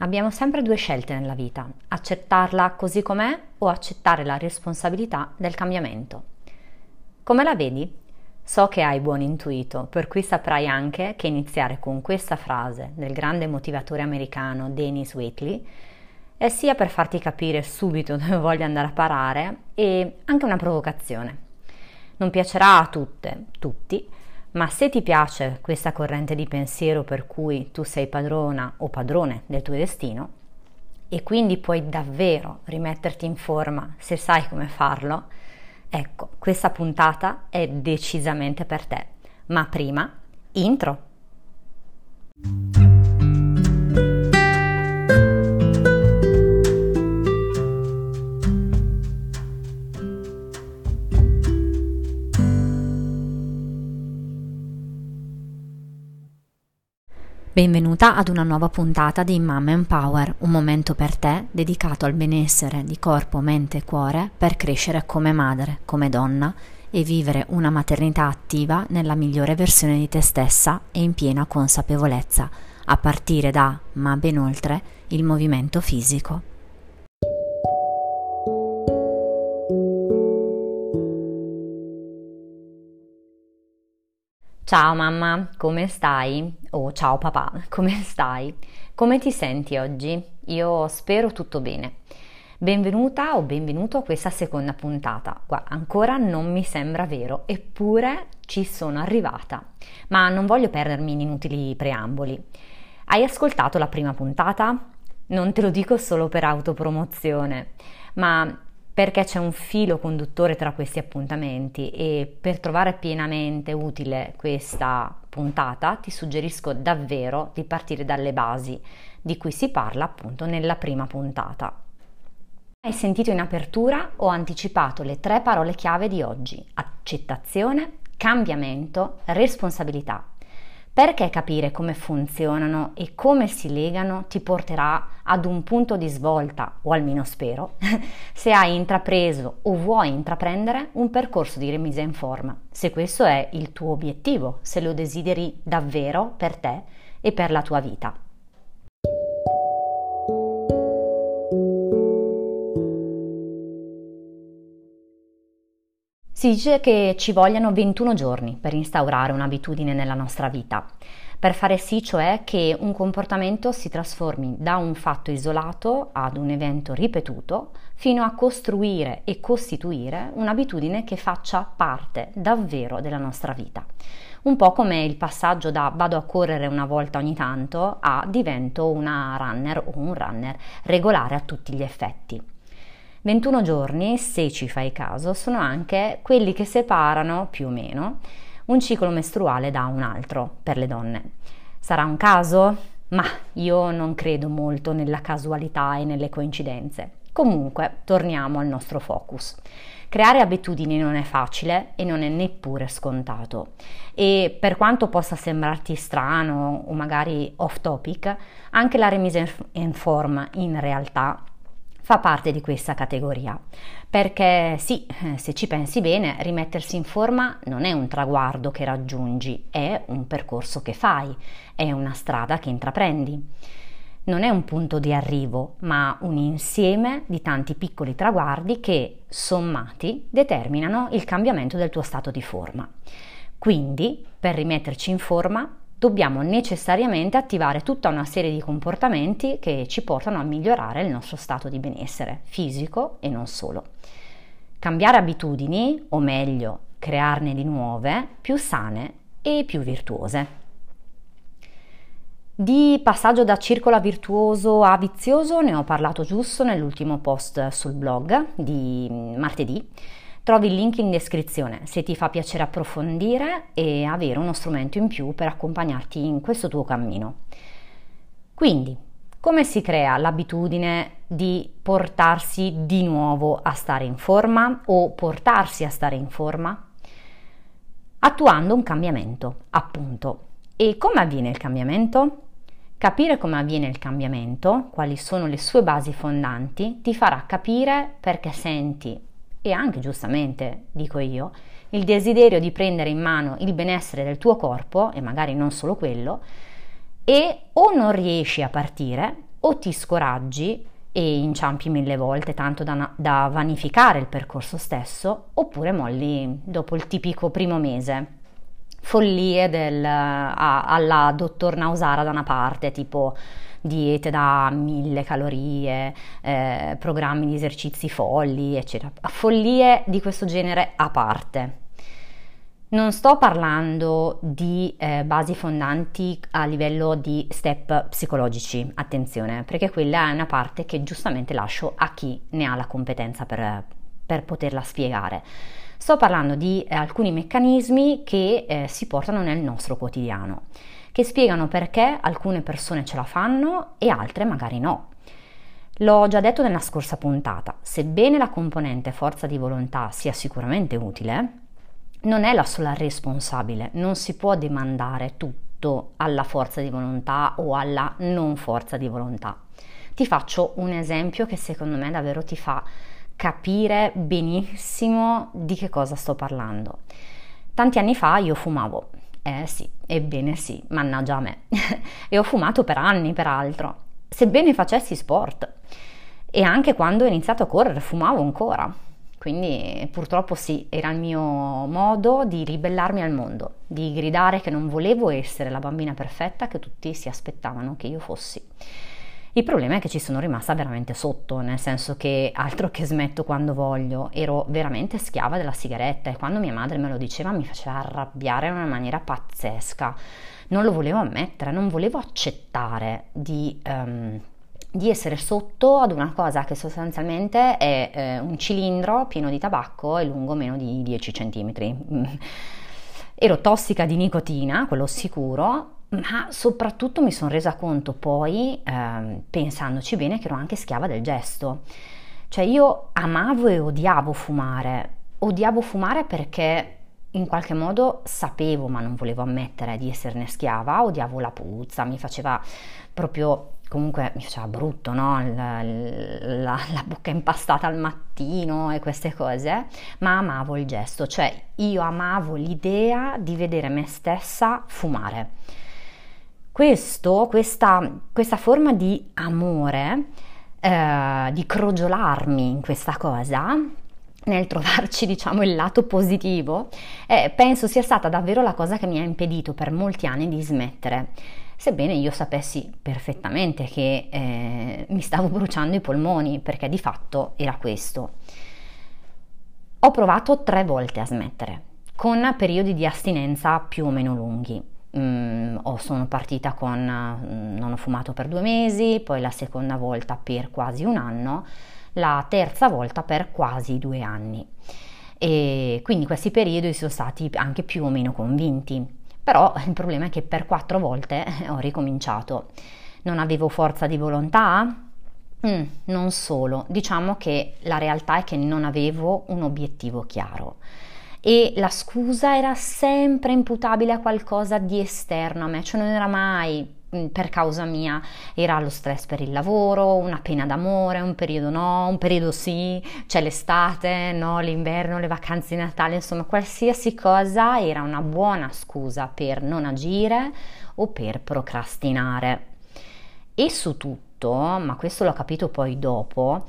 Abbiamo sempre due scelte nella vita, accettarla così com'è o accettare la responsabilità del cambiamento. Come la vedi? So che hai buon intuito, per cui saprai anche che iniziare con questa frase del grande motivatore americano Dennis Waitley è sia per farti capire subito dove voglio andare a parare e anche una provocazione. Non piacerà a tutte, tutti, ma se ti piace questa corrente di pensiero per cui tu sei padrona o padrone del tuo destino e quindi puoi davvero rimetterti in forma se sai come farlo, ecco, questa puntata è decisamente per te. Ma prima, intro! Benvenuta ad una nuova puntata di Mama Empower, un momento per te dedicato al benessere di corpo, mente e cuore per crescere come madre, come donna e vivere una maternità attiva nella migliore versione di te stessa e in piena consapevolezza, a partire da, ma ben oltre, il movimento fisico. Ciao mamma, come stai? Oh, ciao papà, come stai? Come ti senti oggi? Io spero tutto bene. Benvenuta o benvenuto a questa seconda puntata. Guarda, ancora non mi sembra vero, eppure ci sono arrivata. Ma non voglio perdermi in inutili preamboli. Hai ascoltato la prima puntata? Non te lo dico solo per autopromozione, ma perché c'è un filo conduttore tra questi appuntamenti e per trovare pienamente utile questa puntata ti suggerisco davvero di partire dalle basi di cui si parla appunto nella prima puntata. Hai sentito in apertura ho anticipato le tre parole chiave di oggi, accettazione, cambiamento, responsabilità perché capire come funzionano e come si legano ti porterà ad un punto di svolta, o almeno spero, se hai intrapreso o vuoi intraprendere un percorso di remise in forma, se questo è il tuo obiettivo, se lo desideri davvero per te e per la tua vita. Si dice che ci vogliano 21 giorni per instaurare un'abitudine nella nostra vita, per fare sì cioè che un comportamento si trasformi da un fatto isolato ad un evento ripetuto fino a costruire e costituire un'abitudine che faccia parte davvero della nostra vita. Un po' come il passaggio da vado a correre una volta ogni tanto a divento una runner o un runner regolare a tutti gli effetti. 21 giorni, se ci fai caso, sono anche quelli che separano più o meno un ciclo mestruale da un altro per le donne. Sarà un caso? Ma io non credo molto nella casualità e nelle coincidenze. Comunque, torniamo al nostro focus. Creare abitudini non è facile e non è neppure scontato. E per quanto possa sembrarti strano o magari off topic, anche la remise in forma in realtà fa parte di questa categoria. Perché sì, eh, se ci pensi bene, rimettersi in forma non è un traguardo che raggiungi, è un percorso che fai, è una strada che intraprendi. Non è un punto di arrivo, ma un insieme di tanti piccoli traguardi che, sommati, determinano il cambiamento del tuo stato di forma. Quindi, per rimetterci in forma, dobbiamo necessariamente attivare tutta una serie di comportamenti che ci portano a migliorare il nostro stato di benessere fisico e non solo. Cambiare abitudini, o meglio, crearne di nuove, più sane e più virtuose. Di passaggio da circolo virtuoso a vizioso ne ho parlato giusto nell'ultimo post sul blog di martedì Trovi il link in descrizione se ti fa piacere approfondire e avere uno strumento in più per accompagnarti in questo tuo cammino. Quindi, come si crea l'abitudine di portarsi di nuovo a stare in forma o portarsi a stare in forma? Attuando un cambiamento, appunto. E come avviene il cambiamento? Capire come avviene il cambiamento, quali sono le sue basi fondanti, ti farà capire perché senti e anche giustamente, dico io, il desiderio di prendere in mano il benessere del tuo corpo, e magari non solo quello, e o non riesci a partire o ti scoraggi e inciampi mille volte tanto da, da vanificare il percorso stesso, oppure molli dopo il tipico primo mese. Follie del, a, alla dottor Nausara da una parte, tipo diete da mille calorie, eh, programmi di esercizi folli, eccetera. Follie di questo genere a parte. Non sto parlando di eh, basi fondanti a livello di step psicologici, attenzione, perché quella è una parte che giustamente lascio a chi ne ha la competenza per, per poterla spiegare. Sto parlando di eh, alcuni meccanismi che eh, si portano nel nostro quotidiano, che spiegano perché alcune persone ce la fanno e altre magari no. L'ho già detto nella scorsa puntata, sebbene la componente forza di volontà sia sicuramente utile, non è la sola responsabile, non si può demandare tutto alla forza di volontà o alla non forza di volontà. Ti faccio un esempio che secondo me davvero ti fa capire benissimo di che cosa sto parlando. Tanti anni fa io fumavo. Eh sì, ebbene sì, mannaggia a me. e ho fumato per anni, peraltro. Sebbene facessi sport. E anche quando ho iniziato a correre fumavo ancora quindi purtroppo sì, era il mio modo di ribellarmi al mondo, di gridare che non volevo essere la bambina perfetta che tutti si aspettavano che io fossi. Il problema è che ci sono rimasta veramente sotto, nel senso che altro che smetto quando voglio, ero veramente schiava della sigaretta e quando mia madre me lo diceva mi faceva arrabbiare in una maniera pazzesca. Non lo volevo ammettere, non volevo accettare di... Um, di essere sotto ad una cosa che sostanzialmente è eh, un cilindro pieno di tabacco e lungo meno di 10 cm. Ero tossica di nicotina, quello sicuro, ma soprattutto mi sono resa conto poi, eh, pensandoci bene, che ero anche schiava del gesto. Cioè io amavo e odiavo fumare. Odiavo fumare perché in qualche modo sapevo, ma non volevo ammettere di esserne schiava, odiavo la puzza, mi faceva proprio comunque mi faceva brutto, no? la, la, la, bocca impastata al mattino e queste cose, ma amavo il gesto, cioè io amavo l'idea di vedere me stessa fumare. Questo, questa, questa forma di amore, eh, di crogiolarmi in questa cosa, nel trovarci diciamo il lato positivo, eh, penso sia stata davvero la cosa che mi ha impedito per molti anni di smettere sebbene io sapessi perfettamente che eh, mi stavo bruciando i polmoni, perché di fatto era questo. Ho provato tre volte a smettere, con periodi di astinenza più o meno lunghi. Mm, sono partita con mm, non ho fumato per due mesi, poi la seconda volta per quasi un anno, la terza volta per quasi due anni. E quindi questi periodi sono stati anche più o meno convinti. Però il problema è che per quattro volte ho ricominciato. Non avevo forza di volontà? Mm, non solo, diciamo che la realtà è che non avevo un obiettivo chiaro e la scusa era sempre imputabile a qualcosa di esterno a me, cioè non era mai Mm, per causa mia era lo stress per il lavoro, una pena d'amore, un periodo no, un periodo sì, c'è l'estate, no, l'inverno, le vacanze di Natale, insomma qualsiasi cosa era una buona scusa per non agire o per procrastinare. E su tutto, ma questo l'ho capito poi dopo,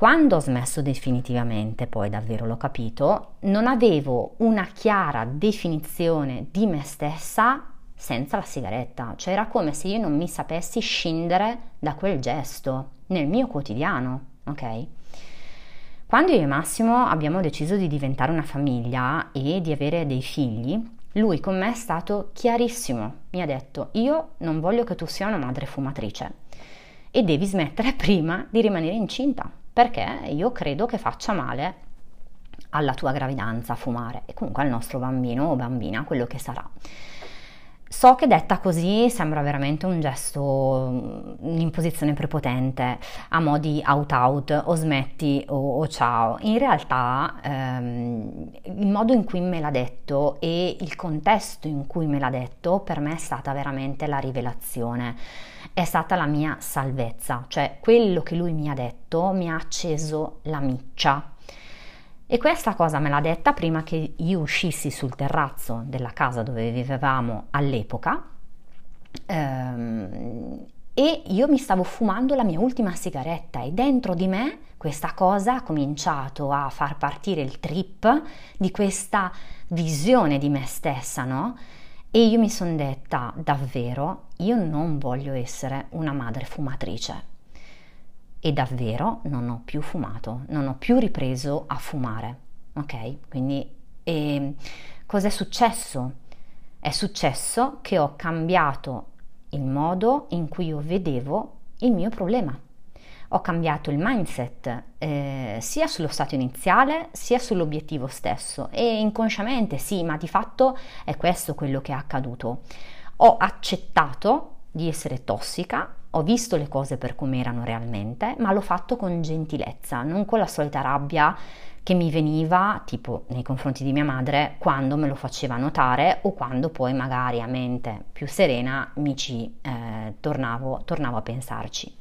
quando ho smesso definitivamente, poi davvero l'ho capito, non avevo una chiara definizione di me stessa senza la sigaretta, cioè era come se io non mi sapessi scindere da quel gesto nel mio quotidiano, ok? Quando io e Massimo abbiamo deciso di diventare una famiglia e di avere dei figli, lui con me è stato chiarissimo, mi ha detto io non voglio che tu sia una madre fumatrice e devi smettere prima di rimanere incinta perché io credo che faccia male alla tua gravidanza fumare e comunque al nostro bambino o bambina, quello che sarà. So che detta così sembra veramente un gesto, un'imposizione prepotente, a mo' di out out o smetti o, o ciao. In realtà ehm, il modo in cui me l'ha detto e il contesto in cui me l'ha detto per me è stata veramente la rivelazione, è stata la mia salvezza, cioè quello che lui mi ha detto mi ha acceso la miccia e questa cosa me l'ha detta prima che io uscissi sul terrazzo della casa dove vivevamo all'epoca ehm, e io mi stavo fumando la mia ultima sigaretta e dentro di me questa cosa ha cominciato a far partire il trip di questa visione di me stessa, no? E io mi sono detta davvero, io non voglio essere una madre fumatrice. E davvero non ho più fumato, non ho più ripreso a fumare. Ok? Quindi e cos'è successo? È successo che ho cambiato il modo in cui io vedevo il mio problema. Ho cambiato il mindset eh, sia sullo stato iniziale sia sull'obiettivo stesso e inconsciamente sì, ma di fatto è questo quello che è accaduto. Ho accettato di essere tossica, ho visto le cose per come erano realmente, ma l'ho fatto con gentilezza, non con la solita rabbia che mi veniva tipo nei confronti di mia madre quando me lo faceva notare o quando poi magari a mente più serena mi ci eh, tornavo, tornavo a pensarci.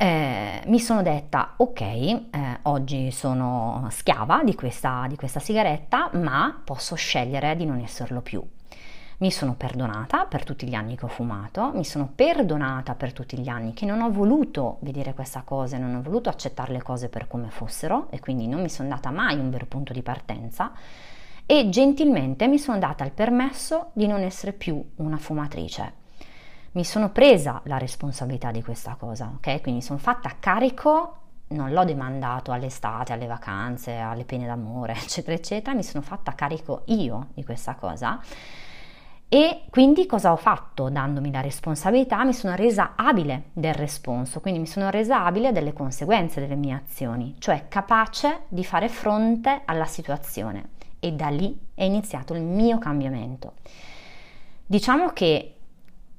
Eh, mi sono detta ok, eh, oggi sono schiava di questa, di questa sigaretta, ma posso scegliere di non esserlo più. Mi sono perdonata per tutti gli anni che ho fumato, mi sono perdonata per tutti gli anni che non ho voluto vedere questa cosa, non ho voluto accettare le cose per come fossero e quindi non mi sono data mai un vero punto di partenza e gentilmente mi sono data il permesso di non essere più una fumatrice. Mi sono presa la responsabilità di questa cosa, ok? Quindi sono fatta carico non l'ho demandato all'estate, alle vacanze, alle pene d'amore, eccetera, eccetera, mi sono fatta carico io di questa cosa e quindi cosa ho fatto dandomi la responsabilità? Mi sono resa abile del responso, quindi mi sono resa abile delle conseguenze delle mie azioni, cioè capace di fare fronte alla situazione e da lì è iniziato il mio cambiamento. Diciamo che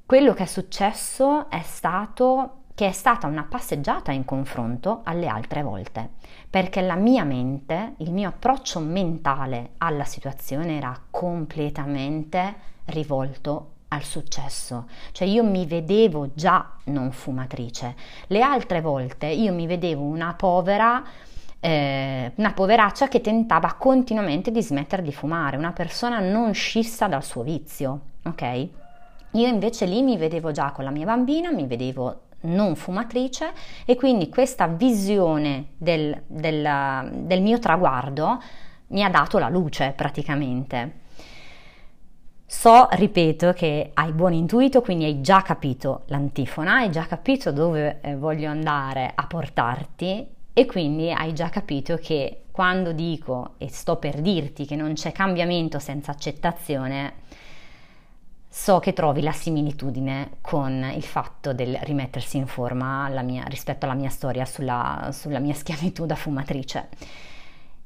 quello che è successo è stato che è stata una passeggiata in confronto alle altre volte, perché la mia mente, il mio approccio mentale alla situazione era completamente rivolto al successo, cioè io mi vedevo già non fumatrice, le altre volte io mi vedevo una povera, eh, una poveraccia che tentava continuamente di smettere di fumare, una persona non scissa dal suo vizio, ok? Io invece lì mi vedevo già con la mia bambina, mi vedevo non fumatrice e quindi questa visione del, del, del mio traguardo mi ha dato la luce praticamente. So, ripeto, che hai buon intuito, quindi hai già capito l'antifona, hai già capito dove eh, voglio andare a portarti e quindi hai già capito che quando dico e sto per dirti che non c'è cambiamento senza accettazione, so che trovi la similitudine con il fatto del rimettersi in forma mia, rispetto alla mia storia sulla, sulla mia schiavitù da fumatrice.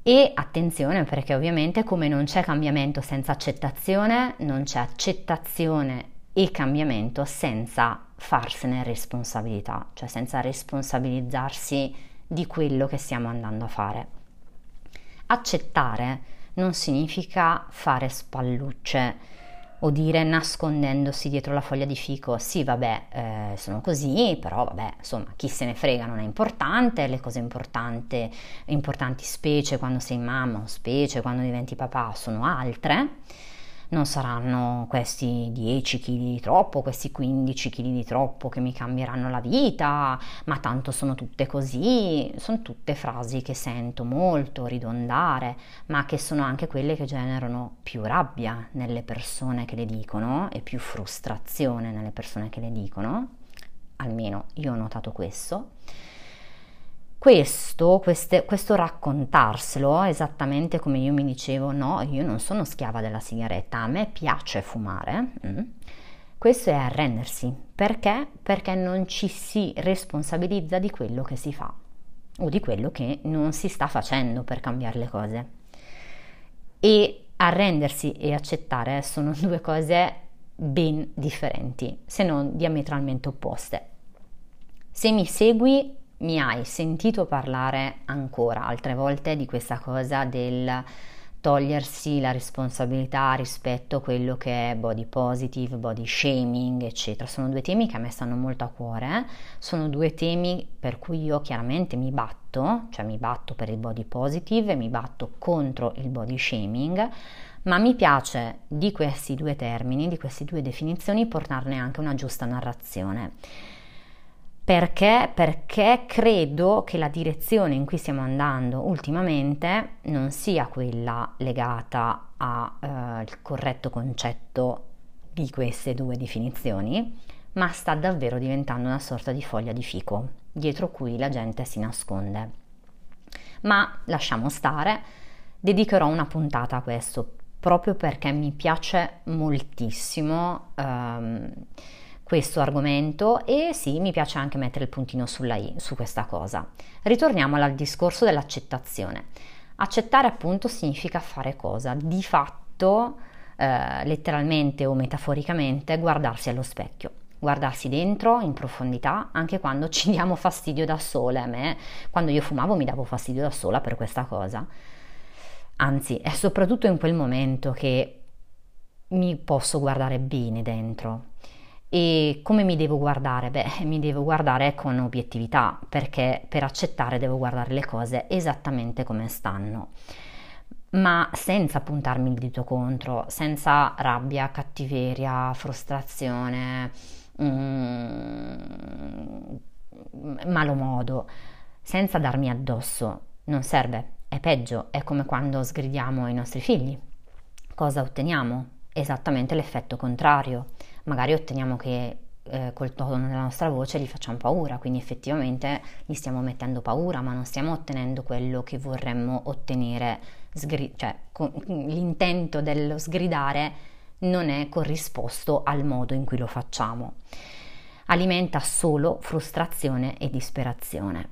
E attenzione perché ovviamente come non c'è cambiamento senza accettazione, non c'è accettazione e cambiamento senza farsene responsabilità, cioè senza responsabilizzarsi di quello che stiamo andando a fare. Accettare non significa fare spallucce o dire nascondendosi dietro la foglia di fico, sì vabbè eh, sono così, però vabbè insomma chi se ne frega non è importante, le cose importanti, importanti specie quando sei mamma o specie quando diventi papà sono altre non saranno questi 10 kg di troppo, questi 15 kg di troppo che mi cambieranno la vita, ma tanto sono tutte così, sono tutte frasi che sento molto ridondare, ma che sono anche quelle che generano più rabbia nelle persone che le dicono e più frustrazione nelle persone che le dicono, almeno io ho notato questo questo, queste, questo raccontarselo esattamente come io mi dicevo, no, io non sono schiava della sigaretta, a me piace fumare. Mm. Questo è arrendersi. Perché? Perché non ci si responsabilizza di quello che si fa o di quello che non si sta facendo per cambiare le cose. E arrendersi e accettare sono due cose ben differenti, se non diametralmente opposte. Se mi segui mi hai sentito parlare ancora altre volte di questa cosa del togliersi la responsabilità rispetto a quello che è body positive, body shaming, eccetera. Sono due temi che a me stanno molto a cuore, sono due temi per cui io chiaramente mi batto, cioè mi batto per il body positive e mi batto contro il body shaming, ma mi piace di questi due termini, di queste due definizioni, portarne anche una giusta narrazione. Perché? Perché credo che la direzione in cui stiamo andando ultimamente non sia quella legata al eh, corretto concetto di queste due definizioni, ma sta davvero diventando una sorta di foglia di fico, dietro cui la gente si nasconde. Ma lasciamo stare, dedicherò una puntata a questo proprio perché mi piace moltissimo. Um, questo argomento e sì, mi piace anche mettere il puntino sulla i su questa cosa. Ritorniamo al discorso dell'accettazione. Accettare appunto significa fare cosa? Di fatto, eh, letteralmente o metaforicamente, guardarsi allo specchio. Guardarsi dentro in profondità anche quando ci diamo fastidio da sole. A me, quando io fumavo, mi davo fastidio da sola per questa cosa. Anzi, è soprattutto in quel momento che mi posso guardare bene dentro e come mi devo guardare? Beh, mi devo guardare con obiettività, perché per accettare devo guardare le cose esattamente come stanno, ma senza puntarmi il dito contro, senza rabbia, cattiveria, frustrazione, mm, malo modo, senza darmi addosso. Non serve, è peggio, è come quando sgridiamo i nostri figli. Cosa otteniamo? Esattamente l'effetto contrario magari otteniamo che eh, col tono della nostra voce gli facciamo paura, quindi effettivamente gli stiamo mettendo paura, ma non stiamo ottenendo quello che vorremmo ottenere, sgri- cioè con, l'intento dello sgridare non è corrisposto al modo in cui lo facciamo. Alimenta solo frustrazione e disperazione.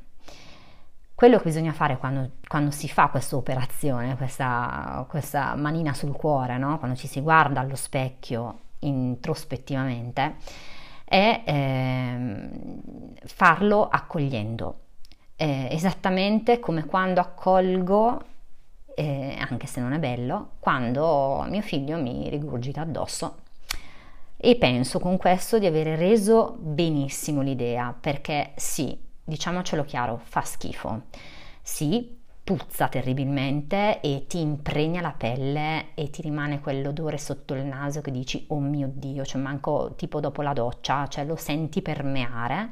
Quello che bisogna fare quando, quando si fa questa operazione, questa, manina sul cuore, no? quando ci si guarda allo specchio introspettivamente è eh, farlo accogliendo, eh, esattamente come quando accolgo, eh, anche se non è bello, quando mio figlio mi rigurgita addosso. E penso con questo di aver reso benissimo l'idea, perché sì, diciamocelo chiaro, fa schifo. Sì, puzza terribilmente e ti impregna la pelle e ti rimane quell'odore sotto il naso che dici oh mio dio, cioè manco tipo dopo la doccia, cioè lo senti permeare.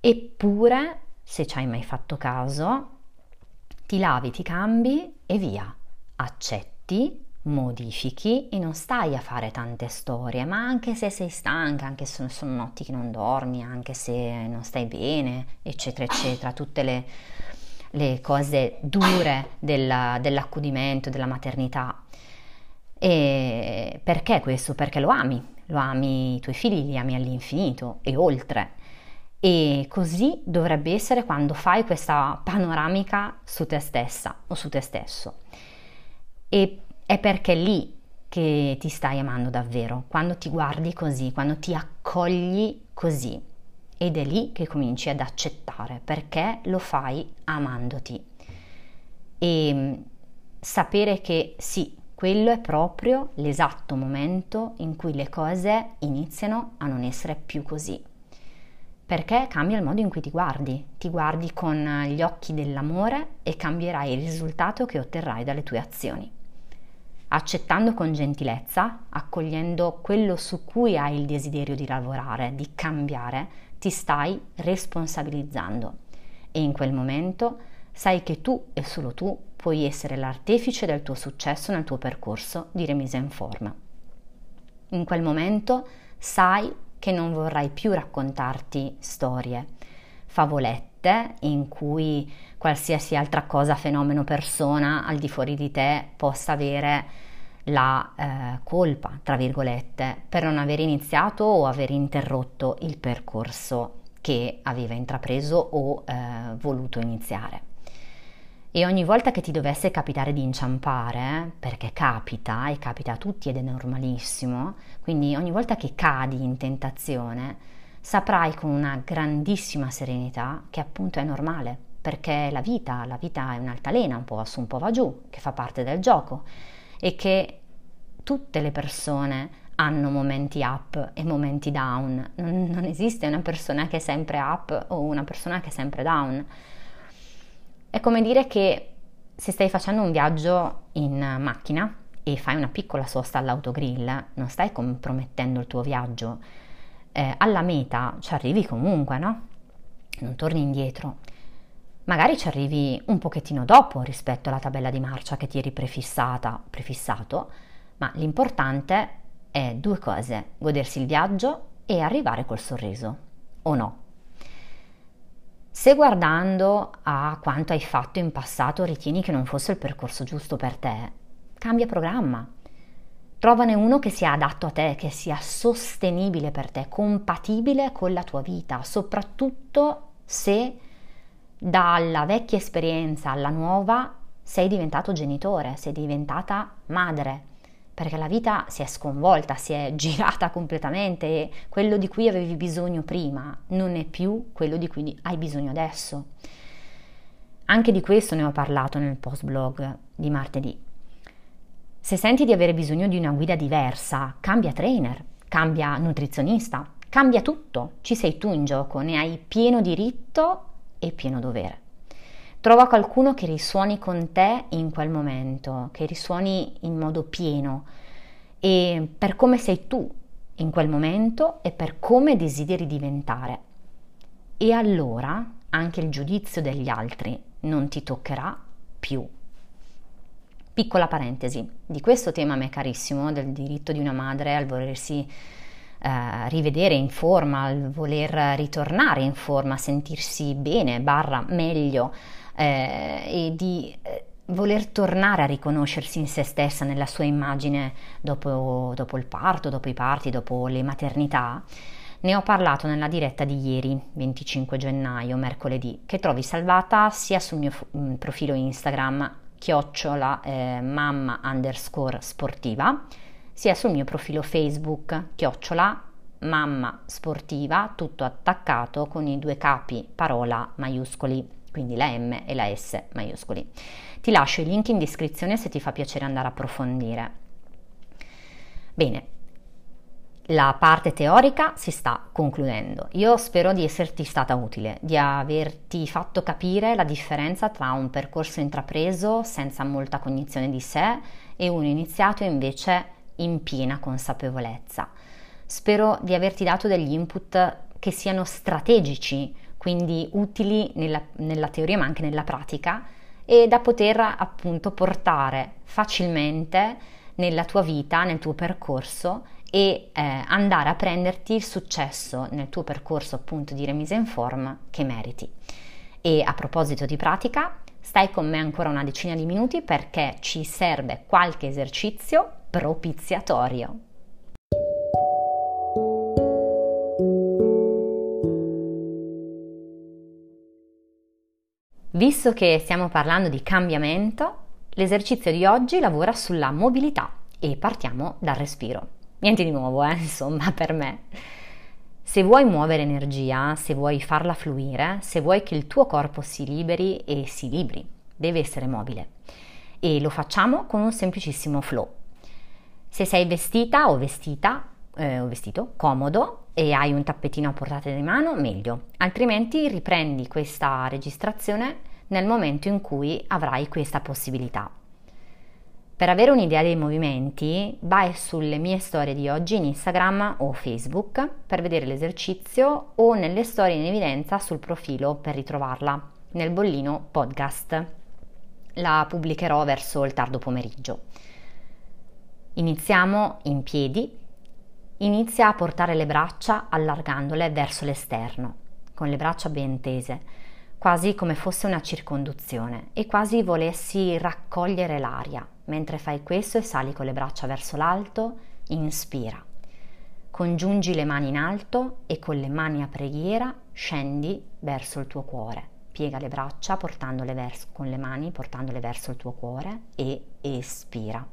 Eppure, se ci hai mai fatto caso, ti lavi, ti cambi e via. Accetti, modifichi e non stai a fare tante storie, ma anche se sei stanca, anche se sono notti che non dormi, anche se non stai bene, eccetera, eccetera, tutte le le cose dure della, dell'accudimento, della maternità. E perché questo? Perché lo ami, lo ami i tuoi figli, li ami all'infinito e oltre. E così dovrebbe essere quando fai questa panoramica su te stessa o su te stesso. E è perché lì che ti stai amando davvero, quando ti guardi così, quando ti accogli così ed è lì che cominci ad accettare perché lo fai amandoti e mm, sapere che sì, quello è proprio l'esatto momento in cui le cose iniziano a non essere più così. Perché cambia il modo in cui ti guardi, ti guardi con gli occhi dell'amore e cambierai il risultato che otterrai dalle tue azioni. Accettando con gentilezza, accogliendo quello su cui hai il desiderio di lavorare, di cambiare, ti stai responsabilizzando e in quel momento sai che tu e solo tu puoi essere l'artefice del tuo successo nel tuo percorso di remise in forma. In quel momento sai che non vorrai più raccontarti storie, favolette in cui qualsiasi altra cosa, fenomeno, persona al di fuori di te possa avere la eh, colpa, tra virgolette, per non aver iniziato o aver interrotto il percorso che aveva intrapreso o eh, voluto iniziare. E ogni volta che ti dovesse capitare di inciampare, perché capita e capita a tutti ed è normalissimo, quindi ogni volta che cadi in tentazione, saprai con una grandissima serenità che appunto è normale, perché la vita, la vita è un'altalena, un po' su un po' va giù, che fa parte del gioco e che tutte le persone hanno momenti up e momenti down. Non, non, esiste una persona che è sempre up o una persona che è sempre down. È come dire che se stai facendo un viaggio in macchina e fai una piccola sosta all'autogrill, non stai compromettendo il tuo viaggio. Eh, alla meta ci arrivi comunque, no? Non torni indietro. Magari ci arrivi un pochettino dopo rispetto alla tabella di marcia che ti eri prefissata, prefissato, ma l'importante è due cose, godersi il viaggio e arrivare col sorriso, o no? Se guardando a quanto hai fatto in passato ritieni che non fosse il percorso giusto per te, cambia programma. Trovane uno che sia adatto a te, che sia sostenibile per te, compatibile con la tua vita, soprattutto se dalla vecchia esperienza alla nuova sei diventato genitore, sei diventata madre, perché la vita si è sconvolta, si è girata completamente e quello di cui avevi bisogno prima non è più quello di cui hai bisogno adesso. Anche di questo ne ho parlato nel post blog di martedì. Se senti di avere bisogno di una guida diversa, cambia trainer, cambia nutrizionista, cambia tutto, ci sei tu in gioco, ne hai pieno diritto e pieno dovere. Trova qualcuno che risuoni con te in quel momento, che risuoni in modo pieno e per come sei tu in quel momento e per come desideri diventare. E allora anche il giudizio degli altri non ti toccherà più. Piccola parentesi, di questo tema a me carissimo, del diritto di una madre al volersi eh, rivedere in forma, al voler ritornare in forma, sentirsi bene, barra meglio eh, e di eh, voler tornare a riconoscersi in se stessa, nella sua immagine dopo, dopo il parto, dopo i parti, dopo le maternità. Ne ho parlato nella diretta di ieri, 25 gennaio, mercoledì, che trovi salvata sia sul mio mm, profilo Instagram, chiocciola eh, mamma underscore sportiva, sia sul mio profilo Facebook, chiocciola mamma sportiva, tutto attaccato con i due capi parola maiuscoli, quindi la M e la S maiuscoli. Ti lascio i link in descrizione se ti fa piacere andare a approfondire. Bene, la parte teorica si sta concludendo. Io spero di esserti stata utile, di averti fatto capire la differenza tra un percorso intrapreso senza molta cognizione di sé e uno iniziato invece in piena consapevolezza. Spero di averti dato degli input che siano strategici, quindi utili nella, nella teoria ma anche nella pratica e da poter appunto portare facilmente nella tua vita, nel tuo percorso e eh, andare a prenderti il successo nel tuo percorso appunto di remise in forma che meriti. E a proposito di pratica, stai con me ancora una decina di minuti perché ci serve qualche esercizio propiziatorio. Visto che stiamo parlando di cambiamento, l'esercizio di oggi lavora sulla mobilità e partiamo dal respiro. Niente di nuovo, eh, insomma, per me. Se vuoi muovere energia, se vuoi farla fluire, se vuoi che il tuo corpo si liberi e si libri, deve essere mobile. E lo facciamo con un semplicissimo flow. Se sei vestita o vestita eh, o vestito comodo e hai un tappetino a portata di mano, meglio. Altrimenti riprendi questa registrazione nel momento in cui avrai questa possibilità. Per avere un'idea dei movimenti, vai sulle mie storie di oggi in Instagram o Facebook per vedere l'esercizio o nelle storie in evidenza sul profilo per ritrovarla nel bollino podcast. La pubblicherò verso il tardo pomeriggio. Iniziamo in piedi. Inizia a portare le braccia allargandole verso l'esterno, con le braccia ben tese, quasi come fosse una circonduzione e quasi volessi raccogliere l'aria. Mentre fai questo e sali con le braccia verso l'alto, inspira. Congiungi le mani in alto e con le mani a preghiera scendi verso il tuo cuore. Piega le braccia portandole verso, con le mani portandole verso il tuo cuore e espira.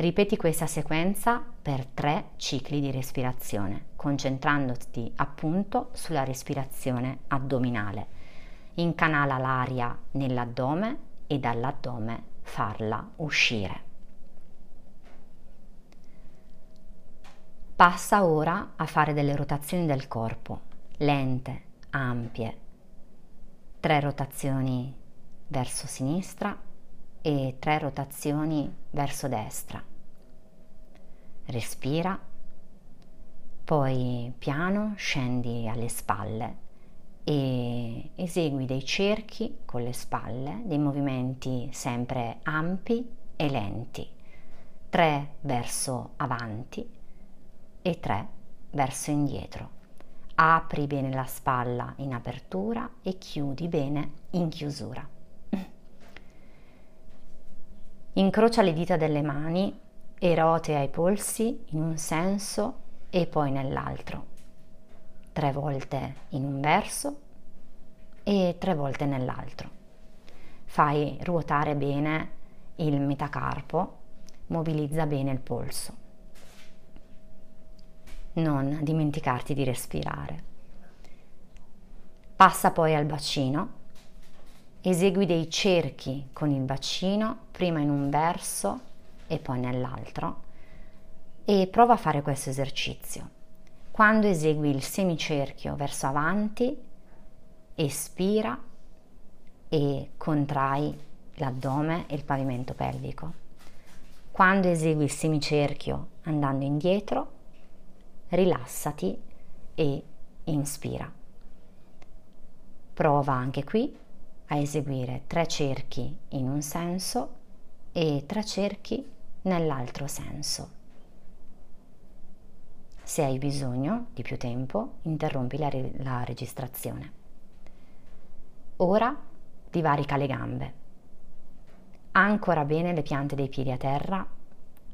Ripeti questa sequenza per tre cicli di respirazione, concentrandoti appunto sulla respirazione addominale. Incanala l'aria nell'addome e dall'addome farla uscire. Passa ora a fare delle rotazioni del corpo, lente, ampie. Tre rotazioni verso sinistra, e tre rotazioni verso destra. Respira, poi piano scendi alle spalle e esegui dei cerchi con le spalle, dei movimenti sempre ampi e lenti, tre verso avanti e tre verso indietro. Apri bene la spalla in apertura e chiudi bene in chiusura. Incrocia le dita delle mani e rotea i polsi in un senso e poi nell'altro. Tre volte in un verso e tre volte nell'altro. Fai ruotare bene il metacarpo, mobilizza bene il polso non dimenticarti di respirare. Passa poi al bacino, esegui dei cerchi con il bacino, prima in un verso e poi nell'altro, e prova a fare questo esercizio. Quando esegui il semicerchio verso avanti, espira e contrai l'addome e il pavimento pelvico. Quando esegui il semicerchio andando indietro, rilassati e inspira. Prova anche qui a eseguire tre cerchi in un senso e tre cerchi nell'altro senso. Se hai bisogno di più tempo, interrompi la, re- la registrazione. Ora divarica le gambe. Ancora bene le piante dei piedi a terra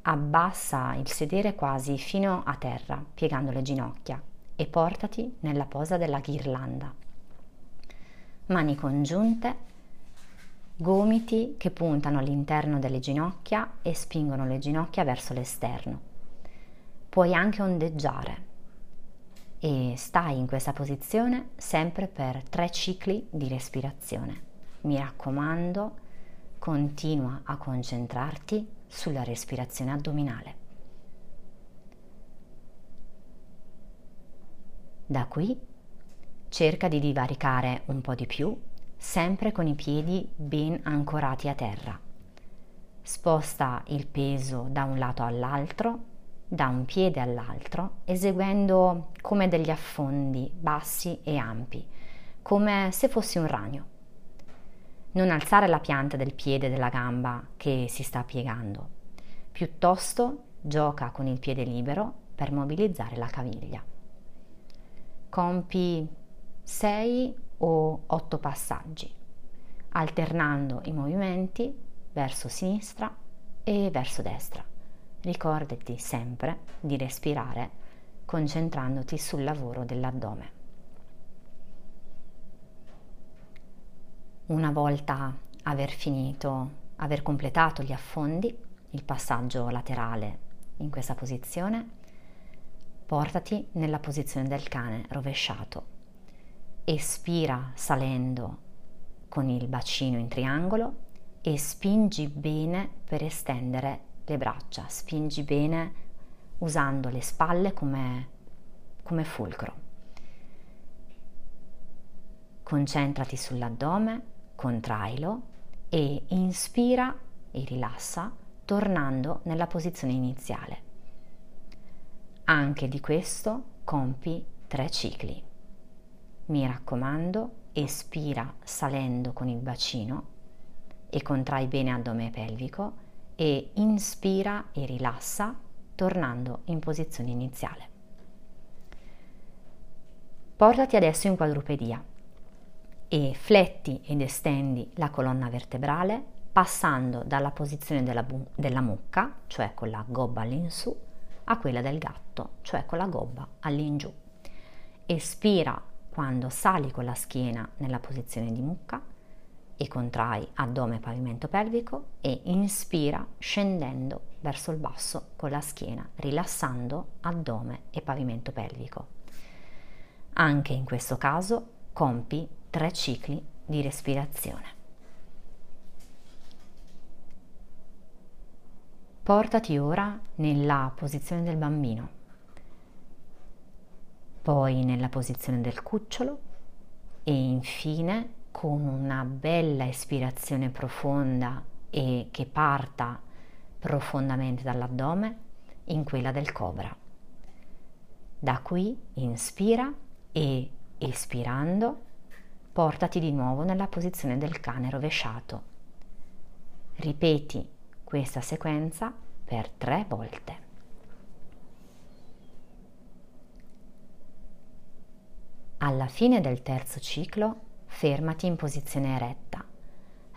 abbassa il sedere quasi fino a terra, piegando le ginocchia, e portati nella posa della ghirlanda. Mani congiunte, gomiti che puntano all'interno delle ginocchia e spingono le ginocchia verso l'esterno. Puoi anche ondeggiare e stai in questa posizione sempre per tre cicli di respirazione. Mi raccomando, continua a concentrarti sulla respirazione addominale. Da qui cerca di divaricare un po' di più, sempre con i piedi ben ancorati a terra. Sposta il peso da un lato all'altro, da un piede all'altro, eseguendo come degli affondi bassi e ampi, come se fossi un ragno non alzare la pianta del piede della gamba che si sta piegando, piuttosto gioca con il piede libero per mobilizzare la caviglia. Compi 6 o 8 passaggi, alternando i movimenti verso sinistra e verso destra. Ricordati sempre di respirare concentrandoti sul lavoro dell'addome. Una volta aver finito, aver completato gli affondi, il passaggio laterale in questa posizione, portati nella posizione del cane rovesciato. Espira salendo con il bacino in triangolo e spingi bene per estendere le braccia, spingi bene usando le spalle come, come fulcro. Concentrati sull'addome contrailo e inspira e rilassa tornando nella posizione iniziale. Anche di questo compi tre cicli. Mi raccomando, espira salendo con il bacino e contrai bene addome pelvico e inspira e rilassa tornando in posizione iniziale. Portati adesso in quadrupedia e fletti ed estendi la colonna vertebrale passando dalla posizione della, bu- della mucca, cioè con la gobba all'insù, a quella del gatto, cioè con la gobba all'ingiù. Espira quando sali con la schiena nella posizione di mucca e contrai addome e pavimento pelvico e inspira scendendo verso il basso con la schiena, rilassando addome e pavimento pelvico. Anche in questo caso compi tre cicli di respirazione. Portati ora nella posizione del bambino, poi nella posizione del cucciolo e infine con una bella espirazione profonda e che parta profondamente dall'addome in quella del cobra. Da qui inspira e espirando portati di nuovo nella posizione del cane rovesciato. Ripeti questa sequenza per tre volte. Alla fine del terzo ciclo fermati in posizione eretta.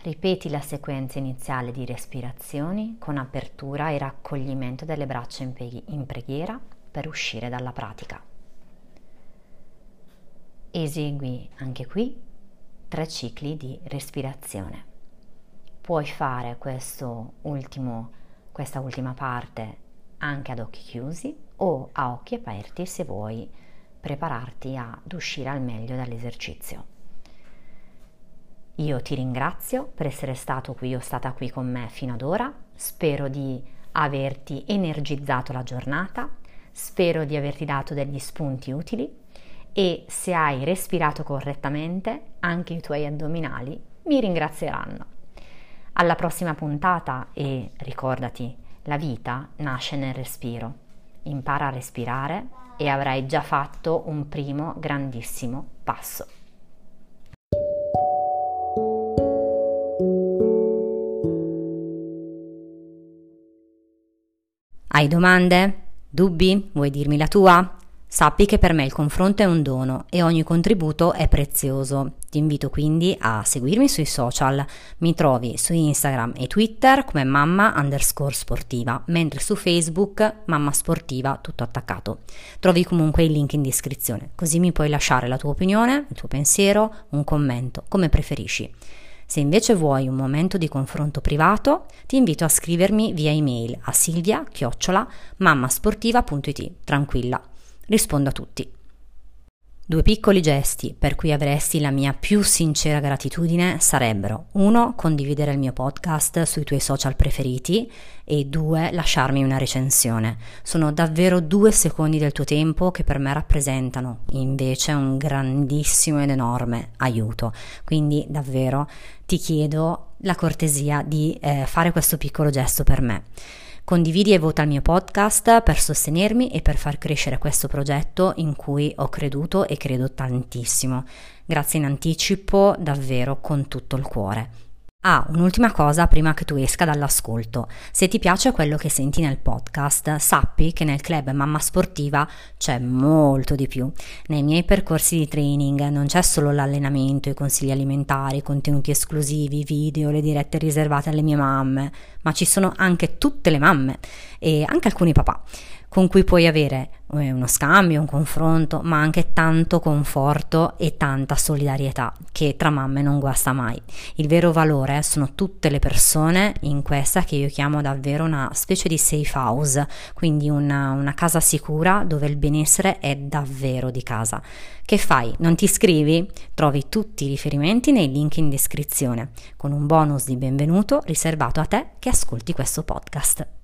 Ripeti la sequenza iniziale di respirazioni con apertura e raccoglimento delle braccia in, preghiera per uscire dalla pratica. Esegui anche qui tre cicli di respirazione. Puoi fare ultimo, questa ultima parte anche ad occhi chiusi o a occhi aperti se vuoi prepararti ad uscire al meglio dall'esercizio. Io ti ringrazio per essere stato qui o stata qui con me fino ad ora, spero di averti energizzato la giornata, spero di averti dato degli spunti utili e se hai respirato correttamente anche i tuoi addominali mi ringrazieranno. Alla prossima puntata e ricordati, la vita nasce nel respiro. Impara a respirare e avrai già fatto un primo grandissimo passo. Hai domande? Dubbi? Vuoi dirmi la tua? Sappi che per me il confronto è un dono e ogni contributo è prezioso. Ti invito quindi a seguirmi sui social. Mi trovi su Instagram e Twitter come mamma underscore sportiva, mentre su Facebook mamma sportiva tutto attaccato. Trovi comunque il link in descrizione, così mi puoi lasciare la tua opinione, il tuo pensiero, un commento, come preferisci. Se invece vuoi un momento di confronto privato, ti invito a scrivermi via email a silvia-mammasportiva.it. Tranquilla rispondo a tutti. Due piccoli gesti per cui avresti la mia più sincera gratitudine sarebbero uno, condividere il mio podcast sui tuoi social preferiti e due, lasciarmi una recensione. Sono davvero due secondi del tuo tempo che per me rappresentano invece un grandissimo ed enorme aiuto. Quindi davvero ti chiedo la cortesia di eh, fare questo piccolo gesto per me. Condividi e vota il mio podcast per sostenermi e per far crescere questo progetto in cui ho creduto e credo tantissimo. Grazie in anticipo davvero con tutto il cuore. Ah, un'ultima cosa prima che tu esca dall'ascolto. Se ti piace quello che senti nel podcast, sappi che nel club Mamma Sportiva c'è molto di più. Nei miei percorsi di training non c'è solo l'allenamento, i consigli alimentari, i contenuti esclusivi, video, le dirette riservate alle mie mamme, ma ci sono anche tutte le mamme e anche alcuni papà con cui puoi avere eh, uno scambio, un confronto, ma anche tanto conforto e tanta solidarietà che tra mamme non guasta mai. Il vero valore sono tutte le persone in questa che io chiamo davvero una specie di safe house, quindi una, una casa sicura dove il benessere è davvero di casa. Che fai? Non ti iscrivi? Trovi tutti i riferimenti nei link in descrizione, con un bonus di benvenuto riservato a te che ascolti questo podcast.